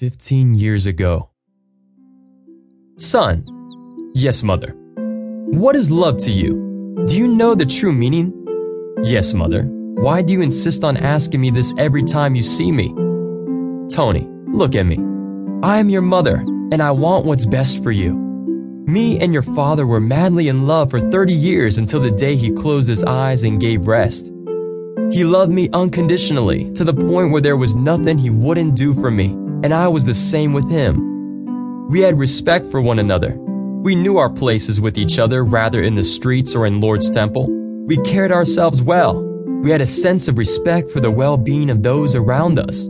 15 years ago. Son, yes, mother. What is love to you? Do you know the true meaning? Yes, mother. Why do you insist on asking me this every time you see me? Tony, look at me. I am your mother, and I want what's best for you. Me and your father were madly in love for 30 years until the day he closed his eyes and gave rest. He loved me unconditionally to the point where there was nothing he wouldn't do for me, and I was the same with him. We had respect for one another. We knew our places with each other rather in the streets or in Lord's temple. We cared ourselves well. We had a sense of respect for the well being of those around us.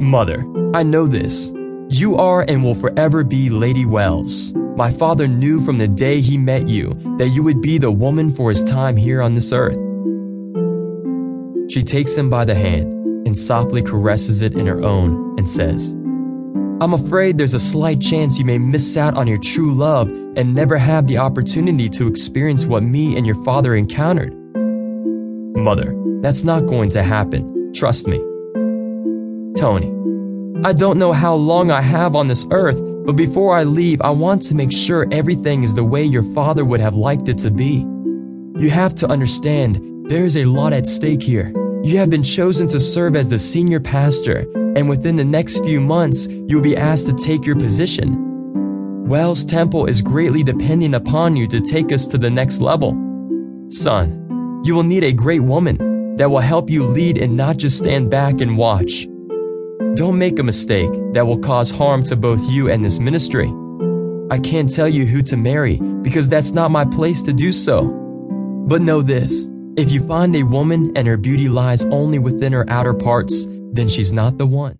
Mother, I know this. You are and will forever be Lady Wells. My father knew from the day he met you that you would be the woman for his time here on this earth. She takes him by the hand and softly caresses it in her own and says, I'm afraid there's a slight chance you may miss out on your true love and never have the opportunity to experience what me and your father encountered. Mother, that's not going to happen. Trust me. Tony, I don't know how long I have on this earth, but before I leave, I want to make sure everything is the way your father would have liked it to be. You have to understand, there is a lot at stake here. You have been chosen to serve as the senior pastor, and within the next few months, you'll be asked to take your position. Wells Temple is greatly depending upon you to take us to the next level. Son, you will need a great woman that will help you lead and not just stand back and watch. Don't make a mistake that will cause harm to both you and this ministry. I can't tell you who to marry because that's not my place to do so. But know this if you find a woman and her beauty lies only within her outer parts, then she's not the one.